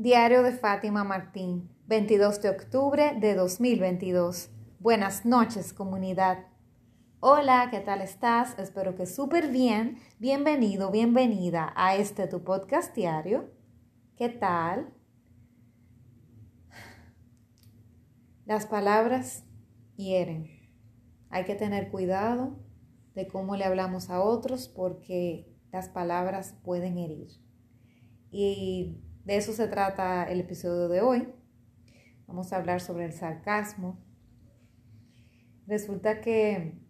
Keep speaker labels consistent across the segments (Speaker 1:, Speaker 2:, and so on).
Speaker 1: Diario de Fátima Martín, 22 de octubre de 2022. Buenas noches, comunidad. Hola, ¿qué tal estás? Espero que súper bien. Bienvenido, bienvenida a este tu podcast diario. ¿Qué tal? Las palabras hieren. Hay que tener cuidado de cómo le hablamos a otros porque las palabras pueden herir. Y de eso se trata el episodio de hoy. Vamos a hablar sobre el sarcasmo. Resulta que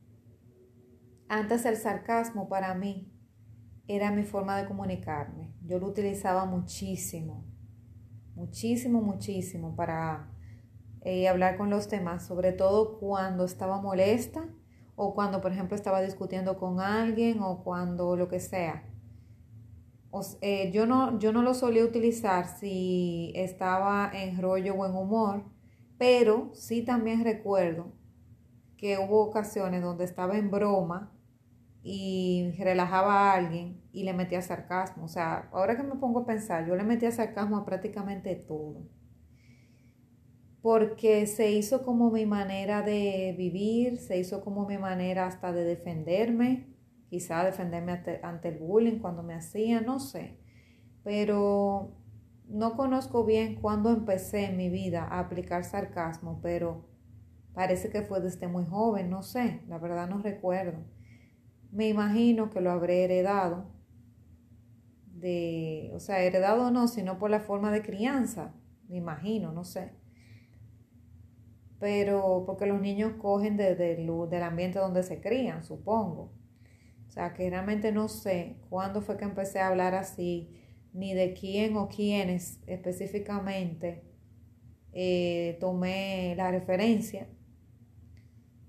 Speaker 1: antes el sarcasmo para mí era mi forma de comunicarme. Yo lo utilizaba muchísimo, muchísimo, muchísimo para eh, hablar con los demás, sobre todo cuando estaba molesta o cuando, por ejemplo, estaba discutiendo con alguien o cuando lo que sea. Eh, yo, no, yo no lo solía utilizar si estaba en rollo o en humor, pero sí también recuerdo que hubo ocasiones donde estaba en broma y relajaba a alguien y le metía sarcasmo. O sea, ahora que me pongo a pensar, yo le metía sarcasmo a prácticamente todo. Porque se hizo como mi manera de vivir, se hizo como mi manera hasta de defenderme quizá defenderme ante, el bullying cuando me hacía, no sé. Pero no conozco bien cuándo empecé en mi vida a aplicar sarcasmo, pero parece que fue desde muy joven, no sé, la verdad no recuerdo. Me imagino que lo habré heredado de, o sea, heredado no, sino por la forma de crianza, me imagino, no sé. Pero porque los niños cogen del ambiente donde se crían, supongo. O sea, que realmente no sé cuándo fue que empecé a hablar así, ni de quién o quiénes específicamente eh, tomé la referencia,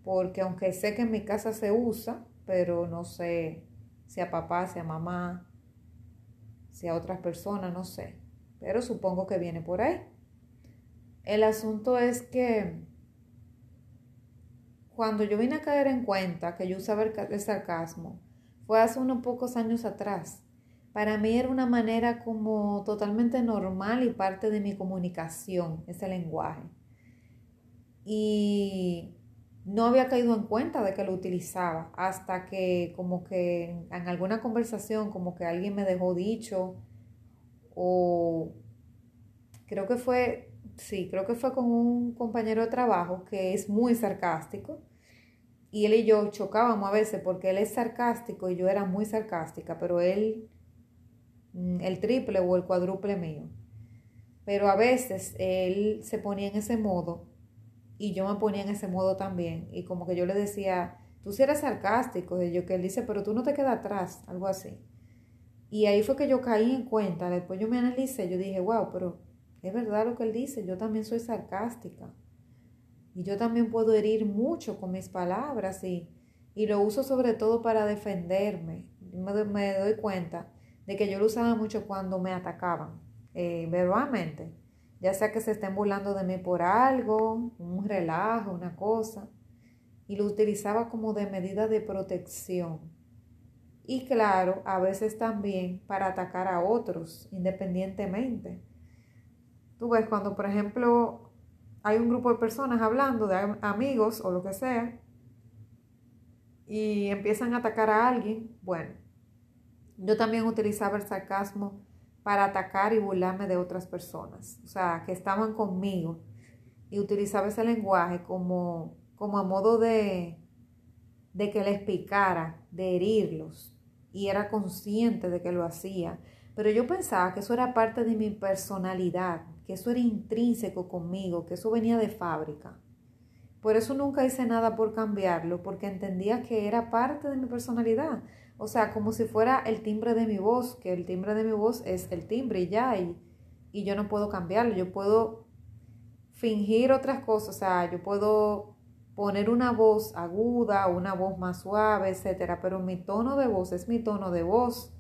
Speaker 1: porque aunque sé que en mi casa se usa, pero no sé si a papá, si a mamá, si a otras personas, no sé, pero supongo que viene por ahí. El asunto es que cuando yo vine a caer en cuenta que yo usaba el sarcasmo, fue hace unos pocos años atrás. Para mí era una manera como totalmente normal y parte de mi comunicación, ese lenguaje. Y no había caído en cuenta de que lo utilizaba hasta que como que en alguna conversación como que alguien me dejó dicho o creo que fue, sí, creo que fue con un compañero de trabajo que es muy sarcástico y él y yo chocábamos a veces porque él es sarcástico y yo era muy sarcástica, pero él mm, el triple o el cuádruple mío. Pero a veces él se ponía en ese modo y yo me ponía en ese modo también. Y como que yo le decía, tú sí eres sarcástico. Yo que él dice, pero tú no te quedas atrás, algo así. Y ahí fue que yo caí en cuenta. Después yo me analicé, yo dije, wow, pero es verdad lo que él dice, yo también soy sarcástica. Y yo también puedo herir mucho con mis palabras y, y lo uso sobre todo para defenderme. Me, me, doy cuenta de que yo lo usaba mucho cuando me atacaban, eh, verbalmente. Ya sea que se estén burlando de mí por algo, un relajo, una cosa. Y lo utilizaba como de medida de protección. Y claro, a veces también para atacar a otros independientemente. Tú ves, cuando por ejemplo hay un grupo de personas hablando, de amigos o lo que sea, y empiezan a atacar a alguien, bueno, yo también utilizaba el sarcasmo para atacar y burlarme de otras personas, o sea, que estaban conmigo, y utilizaba ese lenguaje como, como a modo de, de que les picara, de herirlos, y era consciente de que lo hacía, pero yo pensaba que eso era parte de mi personalidad, que eso era intrínseco conmigo, que eso venía de fábrica. Por eso nunca hice nada por cambiarlo, porque entendía que era parte de mi personalidad. O sea, como si fuera el timbre de mi voz, que el timbre de mi voz es el timbre y ya, y, y yo no puedo cambiarlo. Yo puedo fingir otras cosas, o sea, yo puedo poner una voz aguda, una voz más suave, etcétera, pero mi tono de voz es mi tono de voz.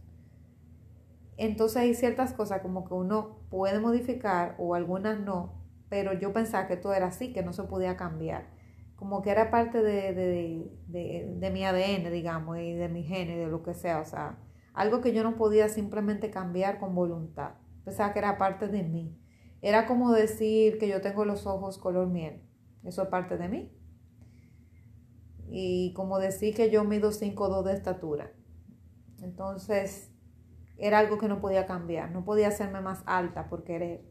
Speaker 1: Entonces hay ciertas cosas como que uno puede modificar o algunas no, pero yo pensaba que todo era así, que no se podía cambiar. Como que era parte de, de, mi ADN, digamos, y de mi genes, de lo que sea. O sea, algo que yo no podía simplemente cambiar con voluntad. Pensaba que era parte de mí. Era como decir que yo tengo los ojos color miel. Eso es parte de mí. Y como decir que yo mido 5'2 de estatura. Entonces, era algo que no podía cambiar. No podía hacerme más alta por querer.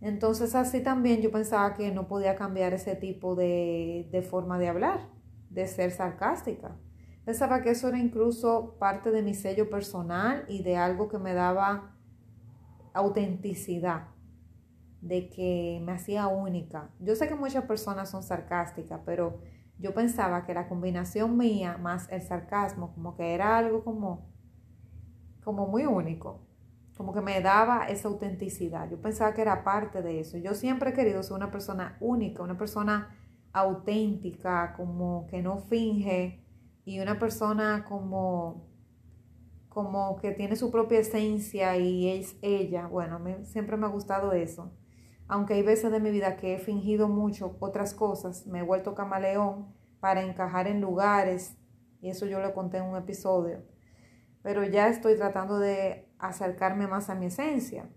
Speaker 1: Entonces, así también yo pensaba que no podía cambiar ese tipo de, de forma de hablar, de ser sarcástica. Pensaba que eso era incluso parte de mi sello personal y de algo que me daba autenticidad de que me hacía única. Yo sé que muchas personas son sarcásticas, pero yo pensaba que la combinación mía más el sarcasmo como que era algo como, como muy único, como que me daba esa autenticidad. Yo pensaba que era parte de eso. Yo siempre he querido ser una persona única, una persona auténtica, como que no finge y una persona como como que tiene su propia esencia y es ella. Bueno, siempre me ha gustado eso aunque hay veces de mi vida que he fingido mucho otras cosas, me he vuelto camaleón para encajar en lugares, y eso yo lo conté en un episodio, pero ya estoy tratando de acercarme más a mi esencia.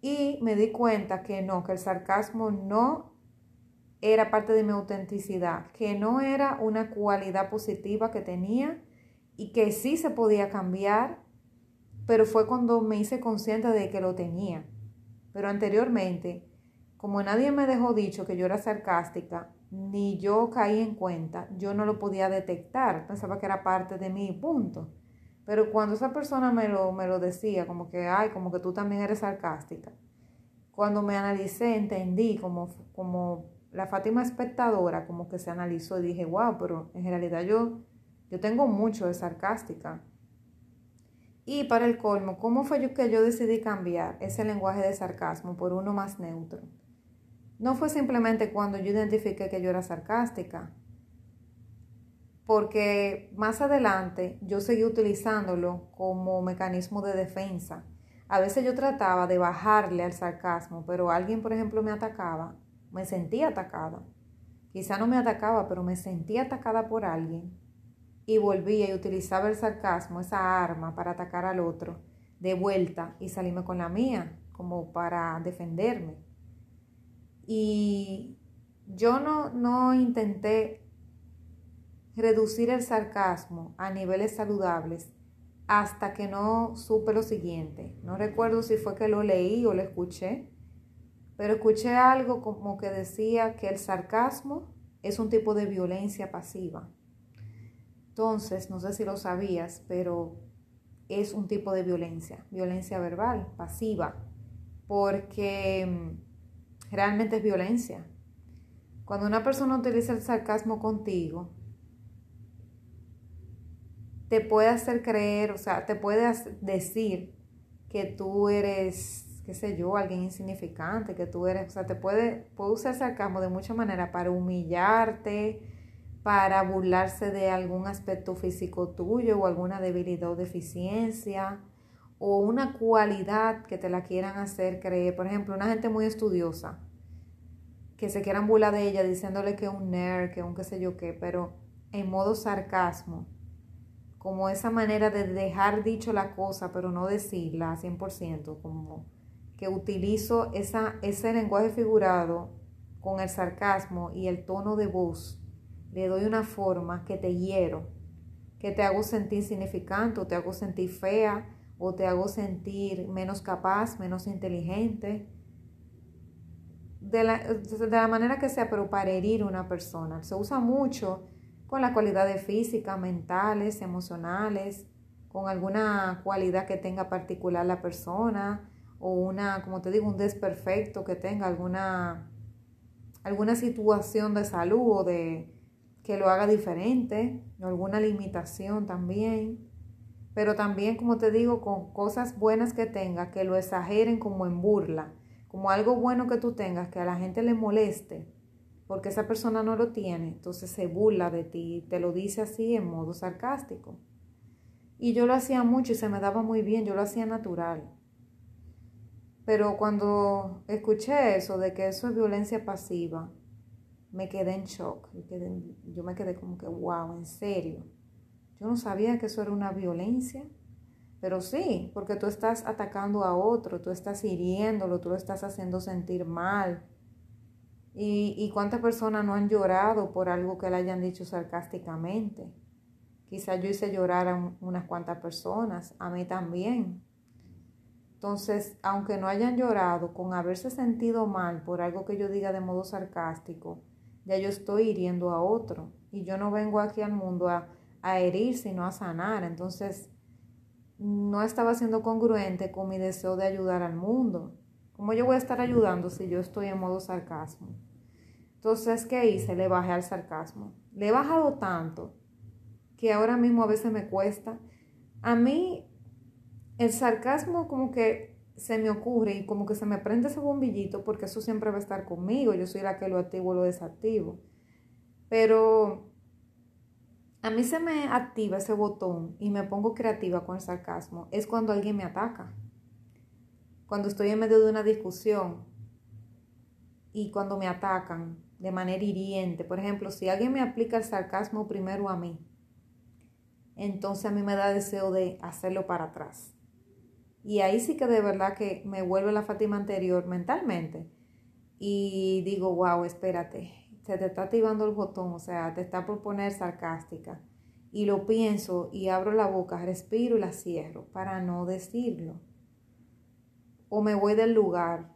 Speaker 1: Y me di cuenta que no, que el sarcasmo no era parte de mi autenticidad, que no era una cualidad positiva que tenía y que sí se podía cambiar, pero fue cuando me hice consciente de que lo tenía. Pero anteriormente, como nadie me dejó dicho que yo era sarcástica, ni yo caí en cuenta, yo no lo podía detectar, pensaba que era parte de mi punto. Pero cuando esa persona me lo, me lo decía, como que, ay, como que tú también eres sarcástica, cuando me analicé, entendí como, como la Fátima espectadora, como que se analizó y dije, wow, pero en realidad yo, yo tengo mucho de sarcástica. Y para el colmo, ¿cómo fue que yo decidí cambiar ese lenguaje de sarcasmo por uno más neutro? No fue simplemente cuando yo identifiqué que yo era sarcástica, porque más adelante yo seguí utilizándolo como mecanismo de defensa. A veces yo trataba de bajarle al sarcasmo, pero alguien, por ejemplo, me atacaba, me sentía atacada. Quizá no me atacaba, pero me sentía atacada por alguien y volvía y utilizaba el sarcasmo, esa arma, para atacar al otro de vuelta y salirme con la mía, como para defenderme. Y yo no, no intenté reducir el sarcasmo a niveles saludables hasta que no supe lo siguiente. No recuerdo si fue que lo leí o lo escuché, pero escuché algo como que decía que el sarcasmo es un tipo de violencia pasiva. Entonces, no sé si lo sabías, pero es un tipo de violencia, violencia verbal, pasiva, porque mm, realmente es violencia. Cuando una persona utiliza el sarcasmo contigo, te puede hacer creer, o sea, te puede decir que tú eres, qué sé yo, alguien insignificante, que tú eres, o sea, te puede, puede usar sarcasmo de muchas maneras para humillarte, para burlarse de algún aspecto físico tuyo o alguna debilidad o deficiencia o una cualidad que te la quieran hacer creer. Por ejemplo, una gente muy estudiosa que se quieran burlar de ella diciéndole que es un nerd, que un qué sé yo qué, pero en modo sarcasmo, como esa manera de dejar dicho la cosa pero no decirla 100%, como que utilizo esa, ese lenguaje figurado con el sarcasmo y el tono de voz le doy una forma que te hiero, que te hago sentir significante o te hago sentir fea o te hago sentir menos capaz, menos inteligente, de la, de la manera que sea, pero para herir una persona. Se usa mucho con las cualidades físicas, mentales, emocionales, con alguna cualidad que tenga particular la persona o una, como te digo, un desperfecto que tenga alguna, alguna situación de salud o de, que lo haga diferente, alguna limitación también, pero también, como te digo, con cosas buenas que tenga, que lo exageren como en burla, como algo bueno que tú tengas, que a la gente le moleste, porque esa persona no lo tiene, entonces se burla de ti, te lo dice así en modo sarcástico. Y yo lo hacía mucho y se me daba muy bien, yo lo hacía natural. Pero cuando escuché eso de que eso es violencia pasiva, me quedé en shock. Yo, me quedé como que, wow, en serio. Yo no sabía que eso era una violencia. Pero sí, porque tú estás atacando a otro, tú estás hiriéndolo, tú lo estás haciendo sentir mal. ¿Y, y cuántas personas no han llorado por algo que le hayan dicho sarcásticamente? Quizás yo hice llorar a unas cuantas personas, a mí también. Entonces, aunque no hayan llorado, con haberse sentido mal por algo que yo diga de modo sarcástico, ya yo estoy hiriendo a otro. Y yo no vengo aquí al mundo a, a herir, sino a sanar. Entonces, no estaba siendo congruente con mi deseo de ayudar al mundo. ¿Cómo yo voy a estar ayudando si yo estoy en modo sarcasmo? Entonces, ¿qué hice? Le bajé al sarcasmo. Le he bajado tanto que ahora mismo a veces me cuesta. A mí el sarcasmo como que se me ocurre y como que se me prende ese bombillito porque eso siempre va a estar conmigo. Yo soy la que lo activo o lo desactivo. Pero a mí se me activa ese botón y me pongo creativa con el sarcasmo. Es cuando alguien me ataca. Cuando estoy en medio de una discusión y cuando me atacan de manera hiriente. Por ejemplo, si alguien me aplica el sarcasmo primero a mí entonces a mí me da deseo de hacerlo para atrás. Y ahí sí que de verdad que me vuelve la Fátima anterior mentalmente. Y digo, wow, espérate, se te está activando el botón, o sea, te está por poner sarcástica. Y lo pienso y abro la boca, respiro y la cierro para no decirlo. O me voy del lugar.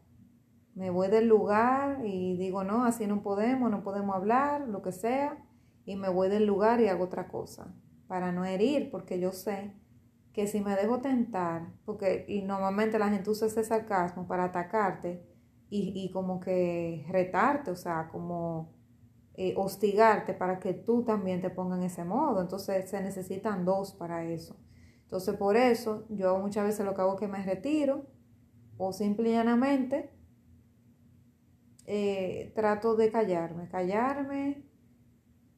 Speaker 1: Me voy del lugar y digo, no, así no podemos, no podemos hablar, lo que sea. Y me voy del lugar y hago otra cosa para no herir, porque yo sé que si me dejo tentar, porque y normalmente la gente usa ese sarcasmo para atacarte y, como que retarte, o sea, como eh, hostigarte para que tú también te pongas en ese modo. Entonces se necesitan dos para eso. Entonces por eso yo muchas veces lo que hago es que me retiro o simple y llanamente eh, trato de callarme, callarme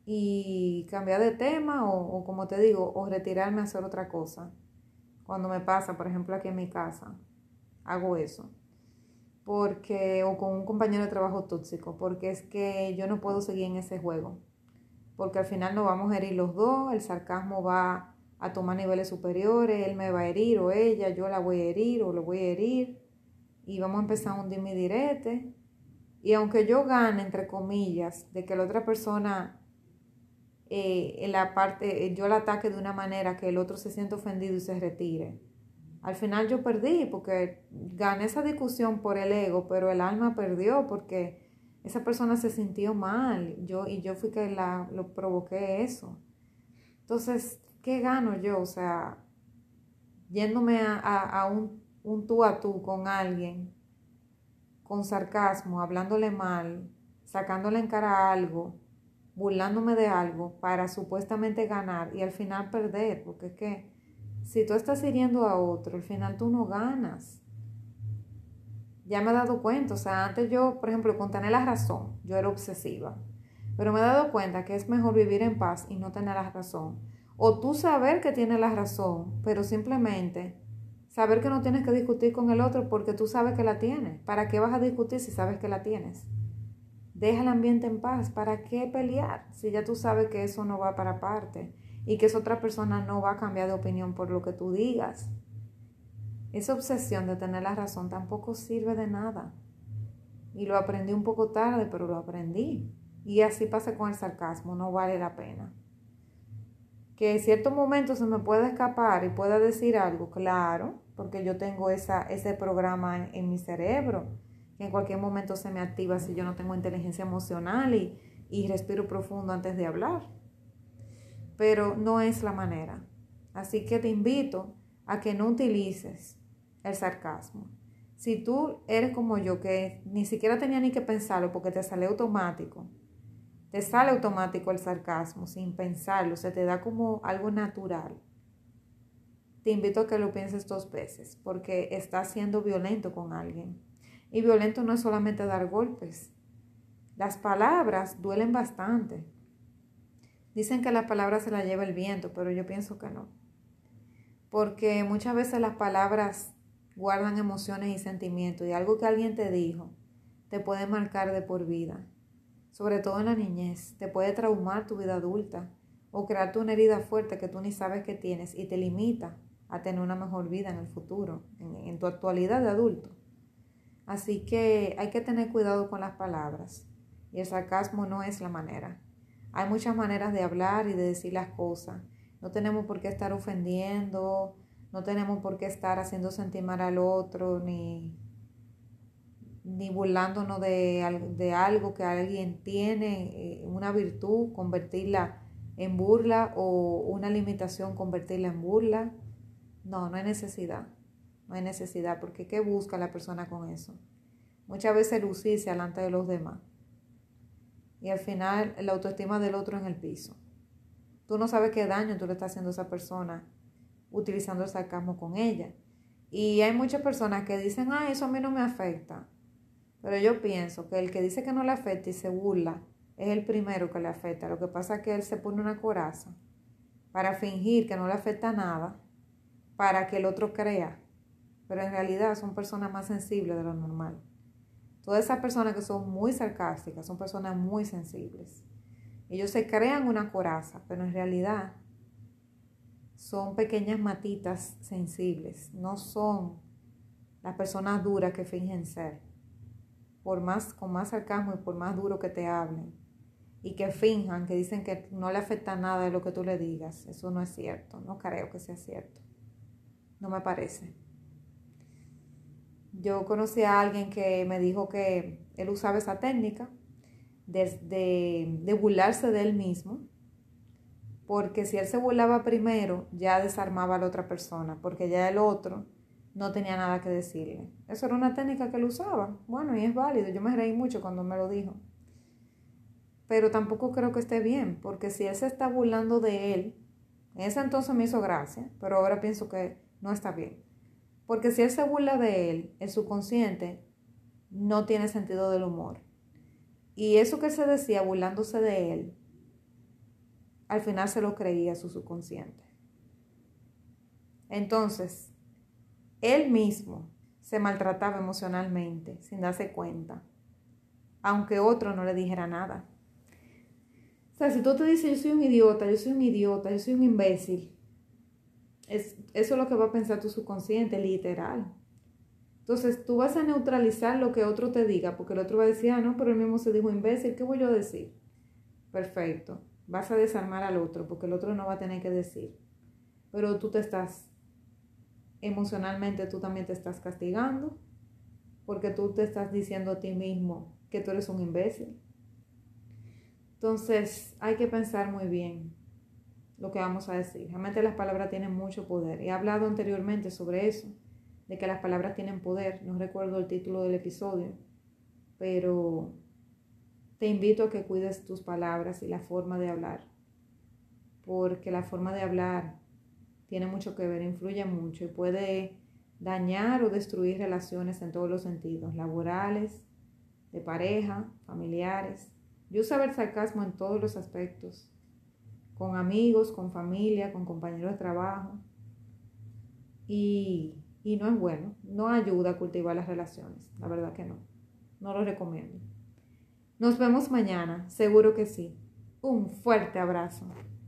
Speaker 1: y cambiar de tema o, como te digo, o retirarme a hacer otra cosa. Cuando me pasa, por ejemplo, aquí en mi casa, hago eso. Porque, o con un compañero de trabajo tóxico, porque es que yo no puedo seguir en ese juego. Porque al final nos vamos a herir los dos, el sarcasmo va a tomar niveles superiores, él me va a herir o ella, yo la voy a herir o lo voy a herir. Y vamos a empezar un dime direte. Y aunque yo gane, entre comillas, de que la otra persona eh, en la parte, eh, yo la ataque de una manera que el otro se siente ofendido y se retire. Al final yo perdí porque gané esa discusión por el ego, pero el alma perdió porque esa persona se sintió mal yo, y yo fui que la, lo provoqué eso. Entonces, ¿qué gano yo? O sea, yéndome a, a, un, un tú a tú con alguien, con sarcasmo, hablándole mal, sacándole en cara algo, burlándome de algo para supuestamente ganar y al final perder, porque es que si tú estás hiriendo a otro, al final tú no ganas. Ya me he dado cuenta, o sea, antes yo, por ejemplo, con tener la razón, yo era obsesiva, pero me he dado cuenta que es mejor vivir en paz y no tener la razón. O tú saber que tienes la razón, pero simplemente saber que no tienes que discutir con el otro porque tú sabes que la tienes. ¿Para qué vas a discutir si sabes que la tienes? Deja el ambiente en paz. ¿Para qué pelear? Si ya tú sabes que eso no va para parte y que esa otra persona no va a cambiar de opinión por lo que tú digas. Esa obsesión de tener la razón tampoco sirve de nada. Y lo aprendí un poco tarde, pero lo aprendí. Y así pasa con el sarcasmo, no vale la pena. Que en cierto momento se me puede escapar y pueda decir algo, claro, porque yo tengo esa, ese programa en mi cerebro en cualquier momento se me activa si yo no tengo inteligencia emocional y, y respiro profundo antes de hablar. Pero no es la manera. Así que te invito a que no utilices el sarcasmo. Si tú eres como yo, que ni siquiera tenía ni que pensarlo porque te sale automático, te sale automático el sarcasmo sin pensarlo, se te da como algo natural. Te invito a que lo pienses dos veces porque estás siendo violento con alguien. Y violento no es solamente dar golpes. Las palabras duelen bastante. Dicen que las palabras se las lleva el viento, pero yo pienso que no. Porque muchas veces las palabras guardan emociones y sentimientos y algo que alguien te dijo te puede marcar de por vida. Sobre todo en la niñez, te puede traumar tu vida adulta o crearte una herida fuerte que tú ni sabes que tienes y te limita a tener una mejor vida en el futuro, en, tu actualidad de adulto. Así que hay que tener cuidado con las palabras y el sarcasmo no es la manera. Hay muchas maneras de hablar y de decir las cosas. No tenemos por qué estar ofendiendo, no tenemos por qué estar haciendo sentir mal al otro, ni, ni burlándonos de, de algo que alguien tiene, eh, una virtud, convertirla en burla o una limitación, convertirla en burla. No, no hay necesidad. No hay necesidad, porque ¿qué busca la persona con eso? Muchas veces lucirse delante de los demás y al final la autoestima del otro en el piso. Tú no sabes qué daño tú le estás haciendo a esa persona utilizando el sarcasmo con ella. Y hay muchas personas que dicen, ah, eso a mí no me afecta. Pero yo pienso que el que dice que no le afecta y se burla es el primero que le afecta. Lo que pasa es que él se pone una coraza para fingir que no le afecta nada, para que el otro crea. Pero en realidad son personas más sensibles de lo normal. Todas esas personas que son muy sarcásticas son personas muy sensibles. Ellos se crean una coraza, pero en realidad son pequeñas matitas sensibles, no son las personas duras que fingen ser. Por más, con más sarcasmo y por más duro que te hablen y que finjan, que dicen que no le afecta nada de lo que tú le digas, eso no es cierto, no creo que sea cierto, no me parece. Yo conocí a alguien que me dijo que él usaba esa técnica de, de, burlarse de él mismo, porque si él se burlaba primero, ya desarmaba a la otra persona, porque ya el otro no tenía nada que decirle. Eso era una técnica que él usaba. Bueno, y es válido. Yo me reí mucho cuando me lo dijo. Pero tampoco creo que esté bien, porque si él se está burlando de él, en ese entonces me hizo gracia, pero ahora pienso que no está bien. Porque si él se burla de él, el subconsciente no tiene sentido del humor. Y eso que se decía burlándose de él, al final se lo creía su subconsciente. Entonces, él mismo se maltrataba emocionalmente sin darse cuenta, aunque otro no le dijera nada. O sea, si tú te dices, yo soy un idiota, yo soy un idiota, yo soy un imbécil, es, eso es lo que va a pensar tu subconsciente, literal. Entonces tú vas a neutralizar lo que otro te diga, porque el otro va a decir, ah, no, pero él mismo se dijo imbécil, ¿qué voy yo a decir? Perfecto. Vas a desarmar al otro, porque el otro no va a tener que decir. Pero tú te estás, emocionalmente tú también te estás castigando, porque tú te estás diciendo a ti mismo que tú eres un imbécil. Entonces hay que pensar muy bien lo que vamos a decir. Realmente las palabras tienen mucho poder. He hablado anteriormente sobre eso, de que las palabras tienen poder. No recuerdo el título del episodio, pero te invito a que cuides tus palabras y la forma de hablar, porque la forma de hablar tiene mucho que ver, influye mucho y puede dañar o destruir relaciones en todos los sentidos, laborales, de pareja, familiares. Yo usaba el sarcasmo en todos los aspectos con amigos, con familia, con compañeros de trabajo. Y, y no es bueno, no ayuda a cultivar las relaciones, la verdad que no, no lo recomiendo. Nos vemos mañana, seguro que sí. Un fuerte abrazo.